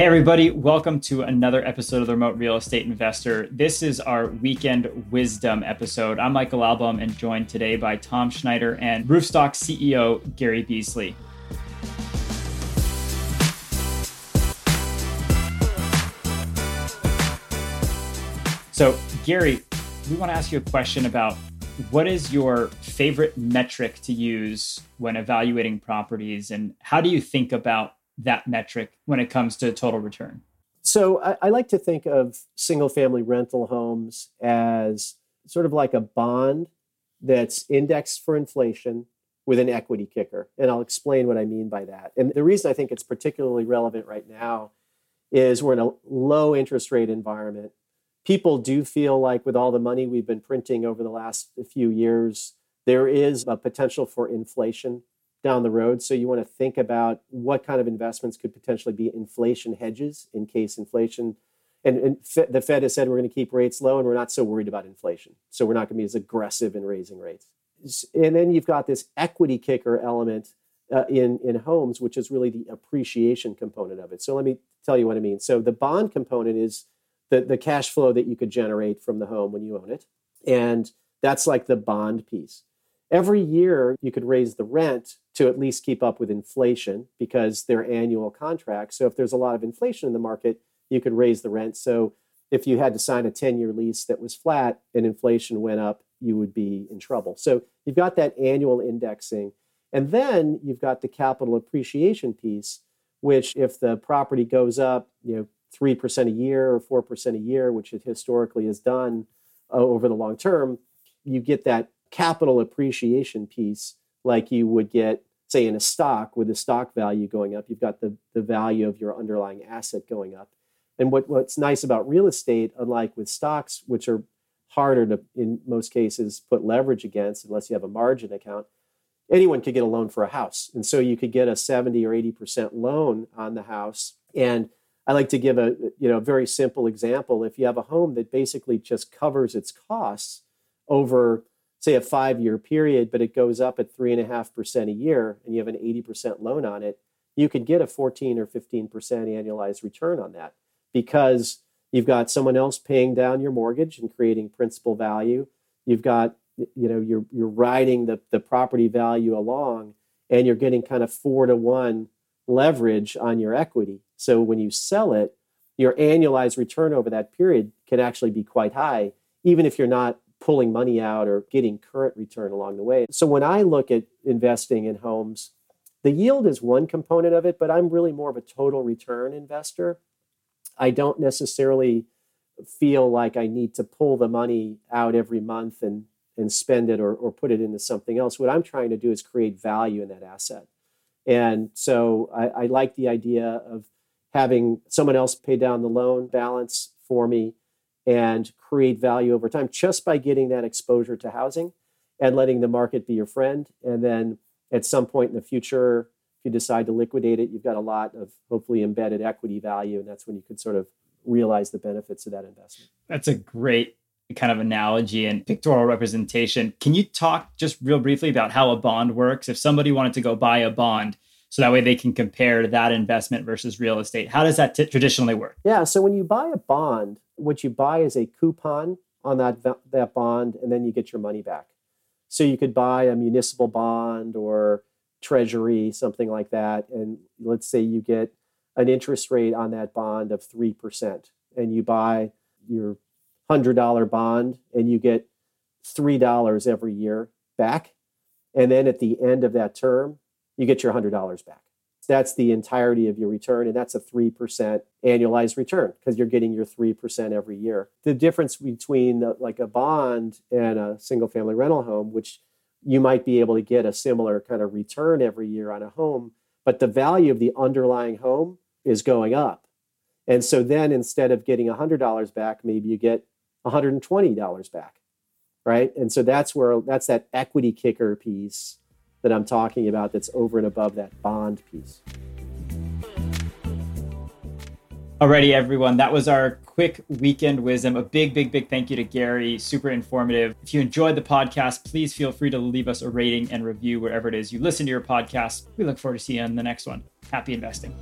Hey, everybody, welcome to another episode of the Remote Real Estate Investor. This is our weekend wisdom episode. I'm Michael Albaum and joined today by Tom Schneider and Roofstock CEO Gary Beasley. So, Gary, we want to ask you a question about what is your favorite metric to use when evaluating properties and how do you think about that metric when it comes to total return? So I, I, like to think of single family rental homes as sort of like a bond that's indexed for inflation with an equity kicker. And I'll explain what I mean by that. And the reason I think it's particularly relevant right now is we're in a low interest rate environment. People do feel like, with all the money we've been printing over the last few years, there is a potential for inflation down the road. So you want to think about what kind of investments could potentially be inflation hedges in case inflation. And, and the Fed has said we're going to keep rates low, and we're not so worried about inflation. So we're not going to be as aggressive in raising rates. And then you've got this equity kicker element uh, in in homes, which is really the appreciation component of it. So let me tell you what I mean. So the bond component is the the cash flow that you could generate from the home when you own it, and that's like the bond piece. Every year, you could raise the rent to at least keep up with inflation because they're annual contracts. So if there's a lot of inflation in the market, you could raise the rent. So if you had to sign a 10 year lease that was flat and inflation went up, you would be in trouble. So you've got that annual indexing. And then you've got the capital appreciation piece, which if the property goes up, you know, 3% a year or 4% a year, which it historically has done uh, over the long term, you get that capital appreciation piece like you would get say in a stock with the stock value going up you've got the, the value of your underlying asset going up. And what, what's nice about real estate unlike with stocks which are harder to in most cases put leverage against unless you have a margin account anyone could get a loan for a house. And so you could get a 70 or 80% loan on the house. And i like to give a you know very simple example. If you have a home that basically just covers its costs over say a five year period, but it goes up at three and a half percent a year, and you have an 80% loan on it, you could get a 14 or 15% annualized return on that because you've got someone else paying down your mortgage and creating principal value. You've got, you know, you're, you're riding the, the property value along and you're getting kind of four to one leverage on your equity. So when you sell it, your annualized return over that period can actually be quite high, even if you're not pulling money out or getting current return along the way. So when I look at investing in homes, the yield is one component of it, but I'm really more of a total return investor. I don't necessarily feel like I need to pull the money out every month and, and spend it or, or put it into something else. What I'm trying to do is create value in that asset. And so I, I like the idea of having someone else pay down the loan balance for me and create value over time just by getting that exposure to housing and letting the market be your friend. And then at some point in the future, if you decide to liquidate it, you've got a lot of hopefully embedded equity value. And that's when you could sort of realize the benefits of that investment. That's a great kind of analogy and pictorial representation. Can you talk just real briefly about how a bond works? If somebody wanted to go buy a bond, so that way they can compare that investment versus real estate. How does that t- traditionally work? Yeah, so when you buy a bond, what you buy is a coupon on that that bond, and then you get your money back. So you could buy a municipal bond or treasury, something like that, and let's say you get an interest rate on that bond of three percent, and you buy your hundred dollar bond, and you get three dollars every year back, and then at the end of that term, you get your hundred dollars back. That's the entirety of your return, and that's a 3% annualized return because you're getting your 3% every year. The difference between the, like a bond and a single family rental home, which you might be able to get a similar kind of return every year on a home, but the value of the underlying home is going up. And so then instead of getting $100 back, maybe you get $120 back, right? And so that's where that's that equity kicker piece that I'm talking about that's over and above that bond piece. Alrighty, everyone. That was our quick weekend wisdom. A big, big, big thank you to Gary. Super informative. If you enjoyed the podcast, please feel free to leave us a rating and review wherever it is you listen to your podcast. We look forward to seeing you on the next one. Happy investing.